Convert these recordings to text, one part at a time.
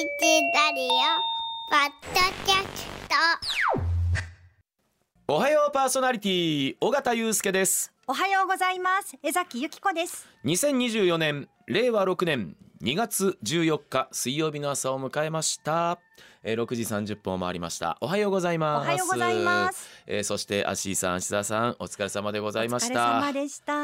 ラディオポッドキャスト。おはようパーソナリティ尾形祐介です。おはようございます。江崎由紀子です。2024年令和6年2月14日水曜日の朝を迎えました。えー6時30分を回りました。おはようございおます。はようございます。えーそしてアッシーさん芦田さんお疲れ様でございましお疲れた様でした。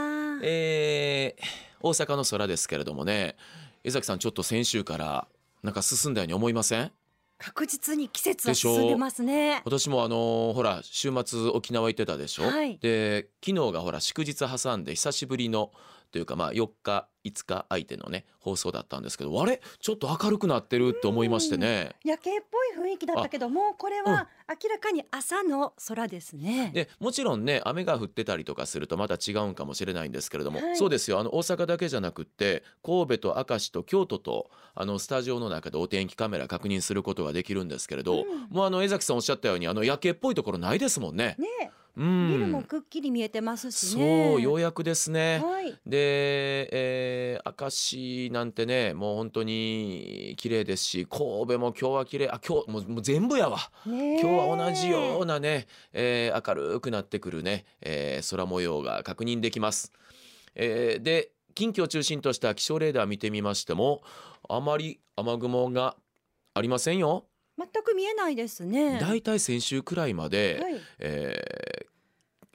えー大阪の空ですけれどもね江崎さんちょっと先週からなんか進んだように思いません？確実に季節は進んでますね。私もあのーほら週末沖縄行ってたでしょ、はい。で昨日がほら祝日挟んで久しぶりのというかまあ4日5日相手のね放送だったんですけどあれ？ちょっと明るくなってるって思いましてね。夜景っぽい雰囲気だったけどもうこれは明らかに朝の空ですね。でもちろんね雨が降ってたりとかするとまた違うんかもしれないんですけれども、はい。そうですよ。あの大阪だけじゃなくって神戸と明石と京都とあのスタジオの中でお天気カメラ確認することができるんですけれど、うん。もうあの江崎さんおっしゃったようにあの夜景っぽいところないですもんね。ねうんビルもくっきり見えてますしそねうようやくですね。はい。で、えー、明石なんてねもう本当に綺麗ですし神戸も今日は綺麗あ今日もうもう全部やわ。ね今日は同じようなね、えー明るくなってくるね、えー空模様が確認できます。えーで近畿を中心とした気象レーダー見てみましてもあまり雨雲がありませんよ。全く見えないですね。だいたい先週くらいまで、はい。えー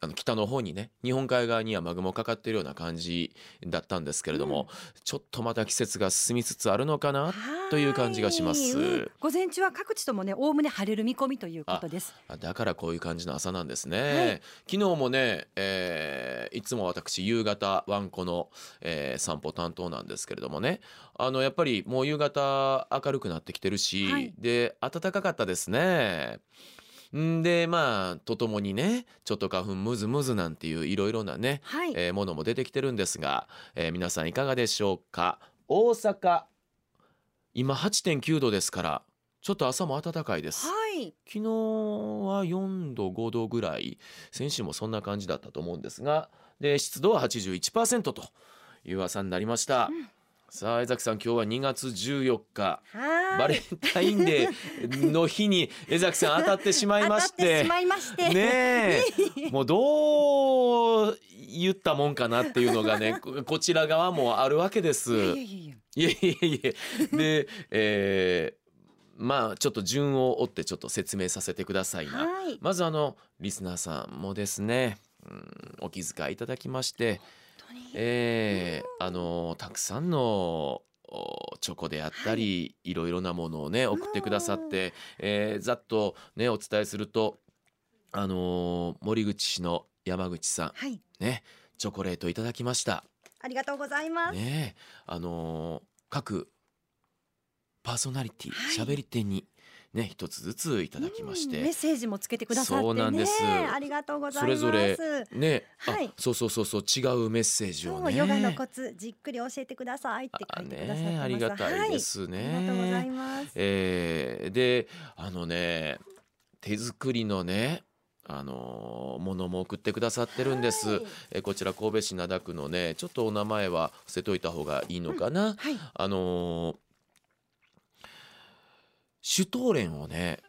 あの北の方にね日本海側に雨雲かかっているような感じだったんですけれども、ちょっとまた季節が進みつつあるのかなという感じがします。はいうん。午前中は各地ともねおおむね晴れる見込みということです。あだからこういう感じの朝なんですね、はい。昨日もね、えーいつも私夕方ワンコの、えー散歩担当なんですけれどもね。あのやっぱりもう夕方明るくなってきてるし、はい。で暖かかったですねんでまあとともにねちょっと花粉ムズムズなんていういろいろなね、はい。えーものも出てきてるんですが、えー皆さんいかがでしょうか？大阪。今8.9度ですからちょっと朝も暖かいです、はい。昨日は4度5度ぐらい。先週もそんな感じだったと思うんですがで湿度は81%という朝になりました、うんさあ江崎さん今日は2月14日。はい。バレンタインデー の日に江崎さん当たってしまいまし当たっててしまいまして。ねえ。もうどう言ったもんかなっていうのがねこ こちら側もあるわけです。いやいやいやいえいえいえで、えーまあちょっと順を追ってちょっと説明させてくださいな。はい。まずあのリスナーさんもですね、うん、お気遣いいただきまして、えーあのたくさんのおチョコであったり、い、ろいろなものをね送ってくださって、えーざっとねお伝えするとあの森口市の山口さはい。んねチョコレートいただきました。ありがとうございます、ねえあのー各パーソナリティはい。喋、り手にね一つずついただきまして、うんメッセージもつけてくださってね。そうなんです。ありがとうございます。それぞれね、はい。あそうそうそうそう違うメッセージをね。ヨガのコツじっくり教えてくださいって書いてくださってます。あねありがたいですね、はい、ありがとうございます。えーであのね手作りのねあのーものも送ってくださってるんです、はい。えーこちら神戸市灘区のねちょっとお名前は伏せといた方がいいのかな、はい。あのーシュトーレンをね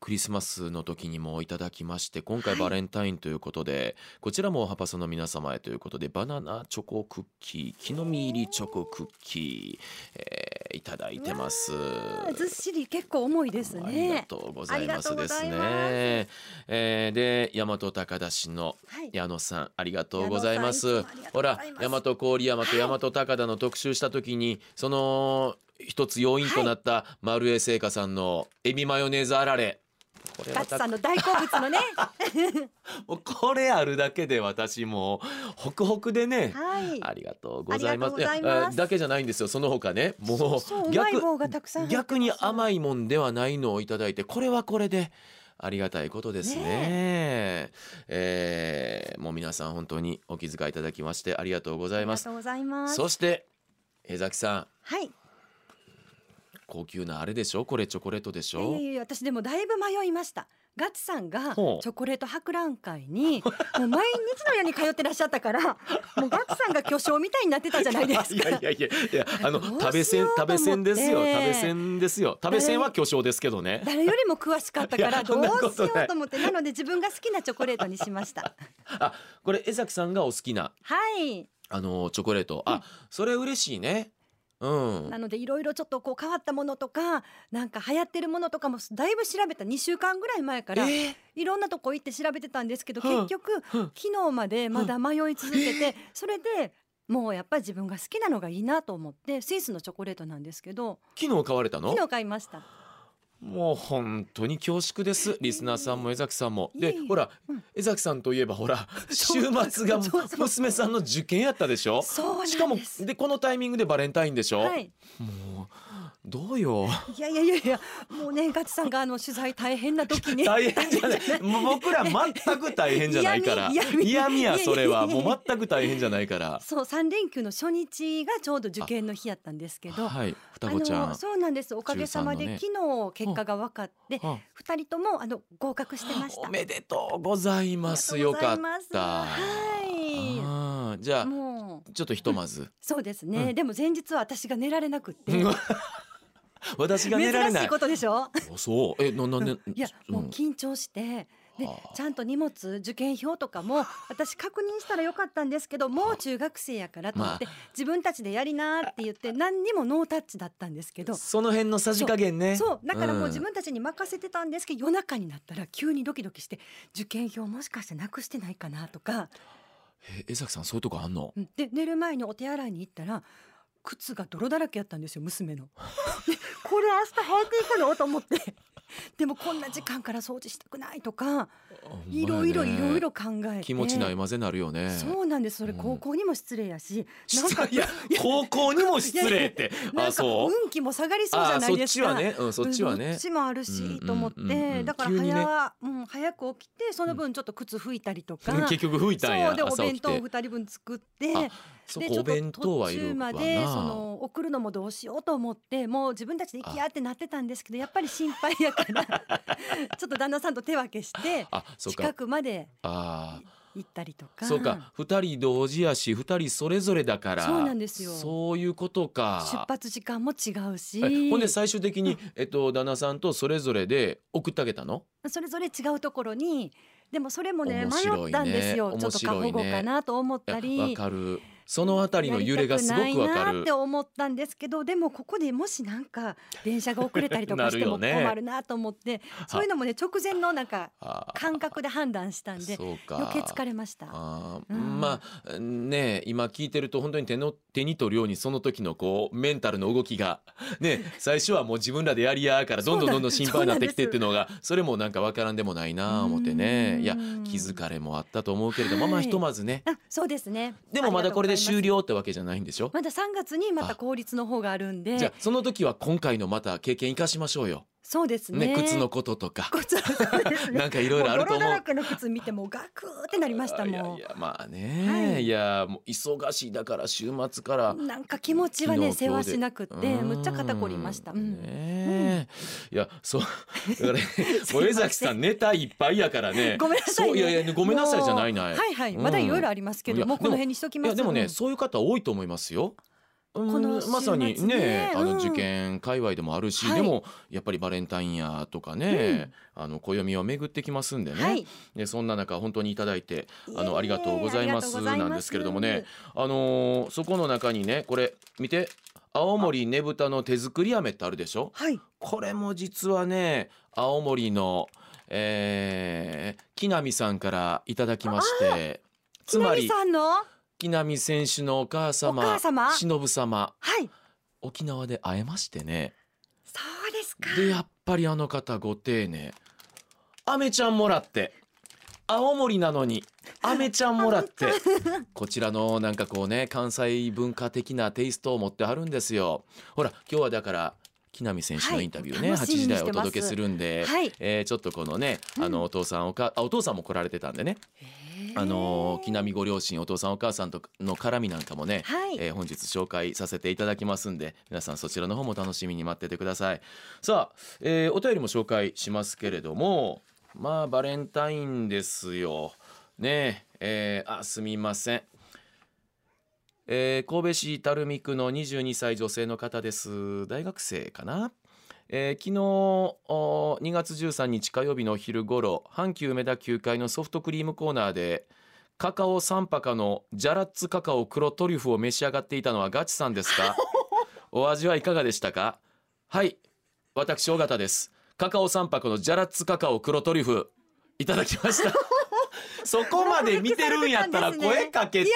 クリスマスの時にもいただきまして今回はい。バレンタインということで、こちらもハパソの皆様へということでバナナチョコクッキー木の実入りチョコクッキー、えーいただいてます。ずっしり結構重いですありがねとうございますですね。えーで大和高田市のはい。矢野さんありがとうございます。ほら大和郡山と大和高田の特集した時に、その一つ要因となった丸江製菓さんのエビマヨネーズあられ。これガッツさんの大好物のね。もうこれあるだけで私もうホクホクでね、はい。ありがとうございます。ありがとうございます。やだけじゃないんですよその他ね。もうそうそううまい棒がたくさん入ってます。逆に甘いもんではないのをいただいてこれはこれでありがたいことですね。えーもう皆さん本当にお気遣いいただきましてありがとうございます。ありがとうございます。そして江崎さん。はい高級なあれでしょ？これチョコレートでしょ？いやいやいや私でもだいぶ迷いました。ガッツさんがチョコレート博覧会に もう毎日のように通ってらっしゃったから もうガッツさんが巨匠みたいになってたじゃないですか。いやいやいやいやあの 食べ銭しようと思って。食べ銭ですよ。食べ銭ですよ。食べ銭は巨匠ですけどね。誰よりも詳しかったからどうしようと思って。なので自分が好きなチョコレートにしました。あこれ江崎さんがお好きなはい。あのチョコレート。あそれ嬉しいねうん。なのでいろいろちょっとこう変わったものとかなんか流行ってるものとかもだいぶ調べた2週間ぐらい前からえー。いろんなとこ行って調べてたんですけどうん結局うん。昨日までまだ迷い続けてそれでもうやっぱり自分が好きなのがいいなと思ってスイスのチョコレートなんですけど昨日買われたの？昨日買いましたもう本当に恐縮です。リスナーさんも江崎さんも。でほらうん。江崎さんといえばほら 週末が娘さんの受験やったでしょ？そうしかもでこのタイミングでバレンタインでしょ？はい。もうどうよ？いやいやいやいやもうねガチさんがあの取材大変な時に。大変じゃない。僕ら全く大変じゃないから。嫌味やそれは。もう全く大変じゃないから。そう三連休の初日がちょうど受験の日やったんですけどはい双子ちゃん。そうなんです。おかげさまで、中昨日結果が分かってあ二人ともあの合格してました。おめでとうございますよかった。はい。じゃあもう。ちょっとひとまず。そうですね、うん。でも前日は私が寝られなくって 私が寝られない。珍しいことでしょ？あそう。えななんで？いやもう緊張して。ではあ。ちゃんと荷物受験票とかも私確認したらよかったんですけどもう中学生やからと思って、ま自分たちでやりなって言って何にもノータッチだったんですけど。その辺のさじ加減ね。そう。だからもう自ん。分たちに任せてたんですけど、夜中になったら急にドキドキして受験票もしかしてなくしてないかなとか。え江崎さんそういうとこあんの？うん。で寝る前にお手洗いに行ったら靴が泥だらけやったんですよ娘の。で これ明日履いていくの？と思って。でもこんな時間から掃除したくないとかいろいろいろいろ考えて。気持ちないまぜなるよね。そうなんです。それうん。高校にも失礼やし、なんかいや高校にも失礼って。なんか運気も下がりそうじゃないですか。ちはね。うんそっちはどねっちもあるし、うんうんと思っうんうん。てだから急にね。早,、うん、早く起きてその分ちょっと靴拭いたりとか、結局吹いたんやそうでお弁当二人分作ってでちょっと途中までその送るのもどうしようと思ってもう自分たちで行きやってなってたんですけどやっぱり心配やから ちょっと旦那さんと手分けして近か。くまであ行ったりとか。ーそうか。二人同時やし二人それぞれだからそうなんですよ。そういうことか。出発時間も違うし。えほんで最終的に、えっと、旦那さんとそれぞれで送ってあげたの？それぞれ違うところにでもそれもね迷ったんですよ。ちょっと過保護かなと思ったり。わかるそのあたりの揺れがすごくわかる。って思ったんですけどでもここでもしなんか電車が遅れたりとかしても困るなと思って、そういうのもね直前のなんか感覚で判断したんで余計疲れました。あーうん。まあね今聞いてると本当に手の手に取るようにその時のこうメンタルの動きが ね最初はもう自分らでやりやからどんどんどんどん心配になってきてっていうのがそれもなんかわからんでもないなあ思ってうんね。いや気づかれもあったと思うけれどもまあはい。ひとまずね。あそうですね。でもまだこれで終了了ってわけじゃないんでしょ？まだ3月にまた公立の方があるんで。じゃあその時は今回のまた経験生かしましょうよ。そうですね。ね靴のこととか。なんかいろいろあると思う。の靴見てもうガクーってなりましたもいやまあね、はい。い、やもう忙しいだから週末から。うなんか気持ちはね世話しなくってむっちゃ肩こりました、ううん。んねえ。いやそうだからね江崎さんネタいっぱいやからね。ごめんなさい、ね、いやいやごめんなさいじゃないない。はいはい。うん。まだいろいろありますけど、もうこの辺にしときます。でもね、うん。そういう方多いと思いますよ。うんこのまさにね、あうんの受験界隈でもあるし、はいでもやっぱりバレンタインやとかね、あの暦を巡ってきますんでね、はい。でそんな中本当にいただいてあのいえいえありがとうございますありがとうございます。なんですけれどもね。あのーそこの中にねこれ見て青森ねぶたの手作り飴ってあるでしょ？はい。これも実はね青森の、えー、木南さんからいただきまして。つまり木南さんの？は木南選手のお母様お母様？忍様。い。沖縄で会えましてね。そうですか。でやっぱりあの方ご丁寧。アメちゃんもらって。青森なのにアメちゃんもらって。こちらのなんかこうね関西文化的なテイストを持ってはるんですよ。ほら今日はだから木南選手のインタビューね、8はい楽しみ時台お届けするんで、はい。えーちょっとこのねあのお父さんおかあお父さんも来られてたんでねあの木南ご両親お父さんお母さんとの絡みなんかもね、はい。えー本日紹介させていただきますんで皆さんそちらの方も楽しみに待っててください。さあ、えーお便りも紹介しますけれどもまあバレンタインですよ。ねええーあすみません。えー神戸市垂水区の22歳女性の方です。大学生かな？えー昨日お2月13日火曜日の昼頃阪急梅田9階のソフトクリームコーナーでカカオサンパカのジャラッツカカオ黒トリュフを召し上がっていたのはガチさんですか？お味はいかがでしたか？はい私尾形です。カカオサンパカのジャラッツカカオ黒トリュフいただきました。そこまで見てるんやったら声かけて。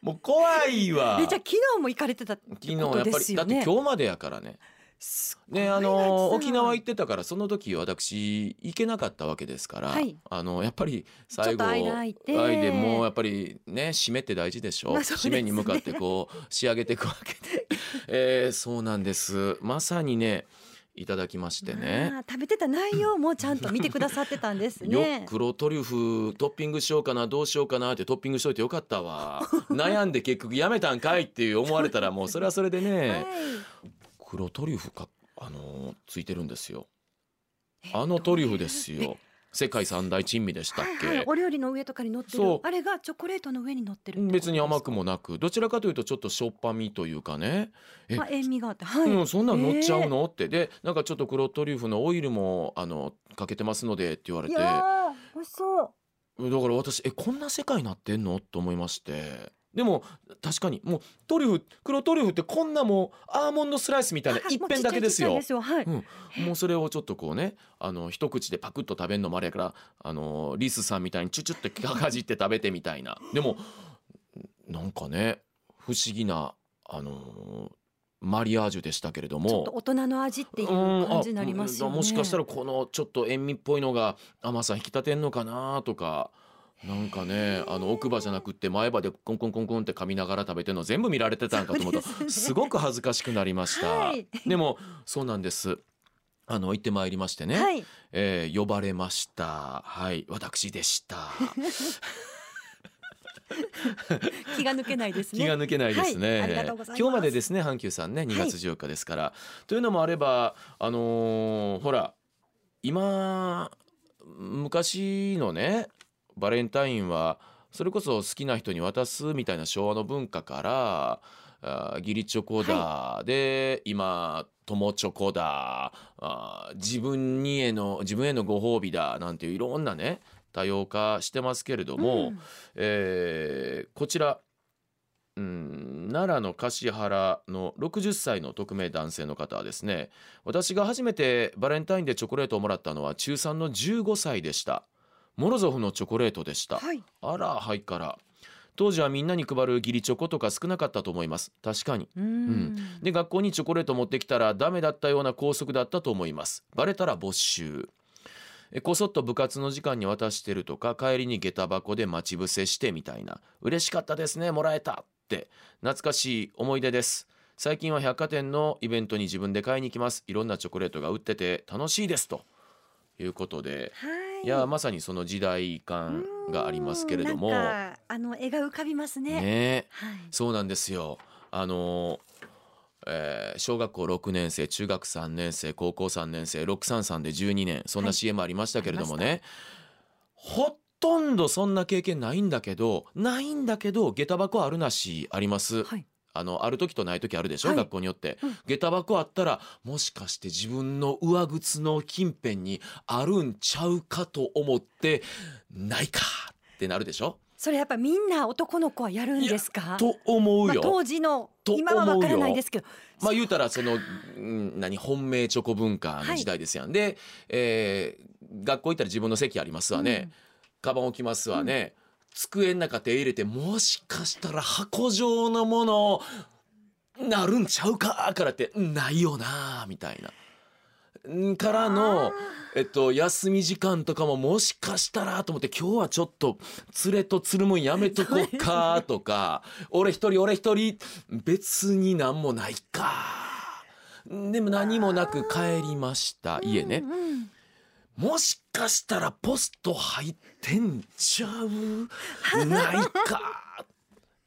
もう怖いわ。えじゃあ昨日も行かれてたって昨日やっぱりだって。今日までやからねすごいねあの沖縄行ってたからその時私行けなかったわけですから、はい。あのやっぱり最後ちょっと間空いて。間でもうやっぱりね締めって大事でしょ、まあね締めに向かってこう仕上げていくわけで、えーそうなんです。まさにねいただきましてね。まあ食べてた内容もちゃんと見てくださってたんですよね。黒トリュフトッピングしようかなどうしようかなってトッピングしといてよかったわ。悩んで結局やめたんかいっていう思われたらもうそれはそれでね、はい黒トリュフかあのーついてるんですよ。えあのトリュフですよ。世界三大珍味でしたっけ、はいはい、お料理の上とかに乗ってる。あれがチョコレートの上に乗ってるってことですか？別に甘くもなくどちらかというとちょっとしょっぱみというかね。えまあ、塩味があってはい、うん、そんなん乗っちゃうの、って。でなんかちょっと黒トリュフのオイルもあのかけてますのでって言われて。いやー美味しそう。だから私えこんな世界になってんの？と思いましてでも確かにもうトリュフ黒トリュフってこんなもうアーモンドスライスみたいなはい一辺だけですよ。もうそれをちょっとこうねあの一口でパクッと食べるのもあれやからあのリスさんみたいにチュチュってかじって食べてみたいな。でもなんかね不思議なあのマリアージュでしたけれども。ちょっと大人の味っていううん。感じになりますよね。あもしかしたらこのちょっと塩味っぽいのが甘さ引き立てんのかなとかなんかねあの奥歯じゃなくって前歯でコンコンコンコンって噛みながら食べてるの全部見られてたんかと思うと すごく恥ずかしくなりました、はい。でもそうなんです。あの行ってまいりましてね、はい。えー呼ばれました。はい。私でした。気が抜けないですね。気が抜けないですね、はい。す。今日までですね阪急さんね2月14日ですから、というのもあればあのーほら今昔のねバレンタインはそれこそ好きな人に渡すみたいな昭和の文化からあー義理チョコだ、で今友チョコだ。あー自分にへの自分へのご褒美だ。なんていういろんなね多様化してますけれども、うん。えーこちら、うん、奈良の橿原の60歳の匿名男性の方はですね私が初めてバレンタインでチョコレートをもらったのは中3の15歳でしたモロゾフのチョコレートでした、はい。あらはいから。当時はみんなに配る義理チョコとか少なかったと思います。確かに。うん。で学校にチョコレート持ってきたらダメだったような校則だったと思います。バレたら没収。えこそっと部活の時間に渡してるとか帰りに下駄箱で待ち伏せしてみたいな。嬉しかったですねもらえたって。懐かしい思い出です。最近は百貨店のイベントに自分で買いに行きます。いろんなチョコレートが売ってて楽しいですということで。はいいやまさにその時代感がありますけれども。うんなんかあの絵が浮かびますね。ね。はい。そうなんですよ。あのえー小学校6年生中学3年生高校3年生633で12年そんはない CM ありましたけれどもあね、ほとんどそんな経験ないんだけどないんだけど下駄箱あるなしあります。はいあのある時とない時あるでしょ、はい。学校によって、うん。下駄箱あったらもしかして自分の上靴の近辺にあるんちゃうかと思ってないか！ってなるでしょ？それやっぱみんな男の子はやるんですか？と思うよ。まあ、当時のと今はわからないですけど。まあ言うたらその、うん、何？本命チョコ文化の時代ですやん、で、えー学校行ったら自分の席ありますわね、カバン置きますわね、机の中手入れてもしかしたら箱状のものなるんちゃうか？からってないよなみたいな。んからの、えっと、休み時間とかももしかしたらと思って今日はちょっと連れとつるむんやめとこうかとか 俺一人俺一人別になんもないか。でも何もなく帰りました。家ね。うんうんもしかしたらポスト入ってんちゃう？ないか。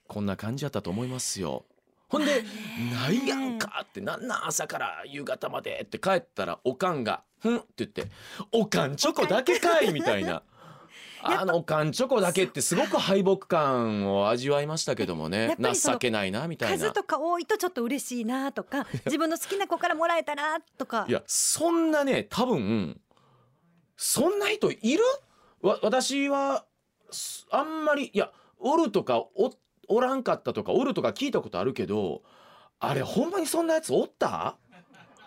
こんな感じやったと思いますよ。ほんで「ないやんか」って「なんなん朝から夕方まで」って帰ったらおかんがふんって言っておかんチョコだけかいみたいな。あのおかんチョコだけってすごく敗北感を味わいましたけどもやね情けないなみたいな。数とか多いとちょっと嬉しいなとか自分の好きな子からもらえたらとか。いやそんなね多分そんな人いる？わ私はすあんまりいやおるとかおおらんかったとかおるとか聞いたことあるけどあれほんまにそんなやつおった？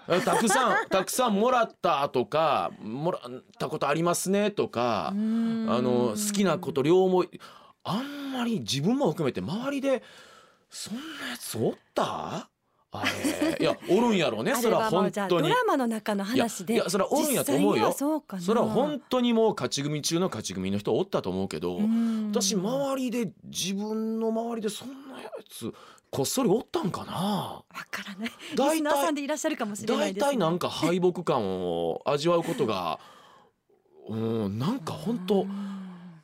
えたくさん たくさんもらったとかもらったことありますねとかああの好きなこと両思いあんまり自分も含めて周りでそんなやつおった？いやおるんやろうねあそれは本当に。ドラマの中の話で。いやそれはおるんやと思うよ。実際にはそうかな。それは本当にもう勝ち組中の勝ち組の人おったと思うけどうん。私周りで自分の周りでそんなやつこっそりおったんかな。わからない。リ大スナーさん体でいらっしゃるかもしれない大です、ね、体なんか敗北感を味わうことが うんなんか本当うん。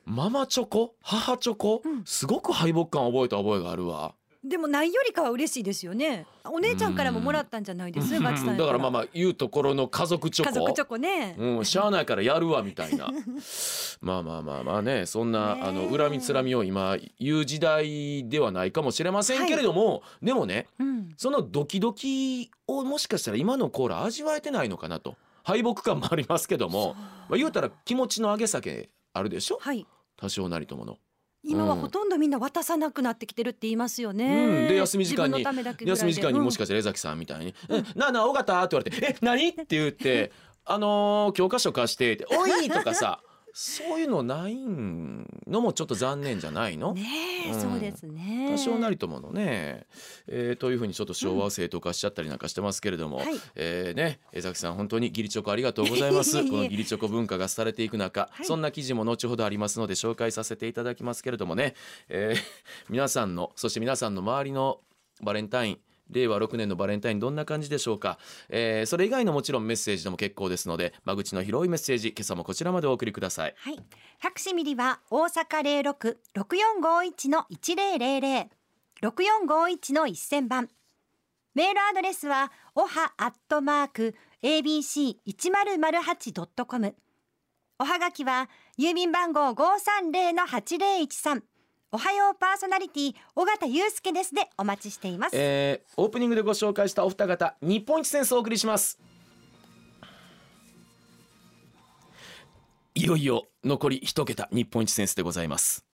ママチョコ？母チョコ、うん。すごく敗北感を覚えた覚えがあるわ。でもないよりかは嬉しいですよね。お姉ちゃんからももらったんじゃないです？バチさんやだからまあまあ言うところの家族チョコ。家族チョコね、うん、しゃあないからやるわみたいな。まあまあまあまあねそんな、ねえ。あの恨みつらみを今言う時代ではないかもしれませんけれども、でもねうん。そのドキドキをもしかしたら今のコーラ味わえてないのかなと。敗北感もありますけども、まあ、言うたら気持ちの上げ下げあるでしょ？はい。多少なりともの。今はほとんどみんな渡さなくなってきてるって言いますよね、うんで休み時間に休み時間にもしかしたら江崎さんみたいに「えなあなあ尾形?」って言われて「え何?」って言って「あのー教科書貸して」って「おい!」とかさそういうのないのもちょっと残念じゃないの、ねえ、うん。そうですね。多少なりとものね、えーというふうにちょっと昭和を正当化しちゃったりなんかしてますけれども、はい。えーね江崎さん本当に義理チョコありがとうございます。この義理チョコ文化が廃れていく中、はい。そんな記事も後ほどありますので紹介させていただきますけれどもね、えー皆さんのそして皆さんの周りのバレンタイン令和6年のバレンタインどんな感じでしょうか、えーそれ以外のもちろんメッセージでも結構ですので間口の広いメッセージ今朝もこちらまでお送りくださいはい。百シミリは大阪零六六四五一の一零零零六四五一の一千番。メールアドレスはおはアットマーク abc 一0 0 8ドットコム。おはがきは郵便番号五三零の八零一三。おはようパーソナリティ尾形祐介ですでお待ちしています。えーオープニングでご紹介したお二方日本一戦争をお送りしますいよいよ残り一桁日本一センスでございます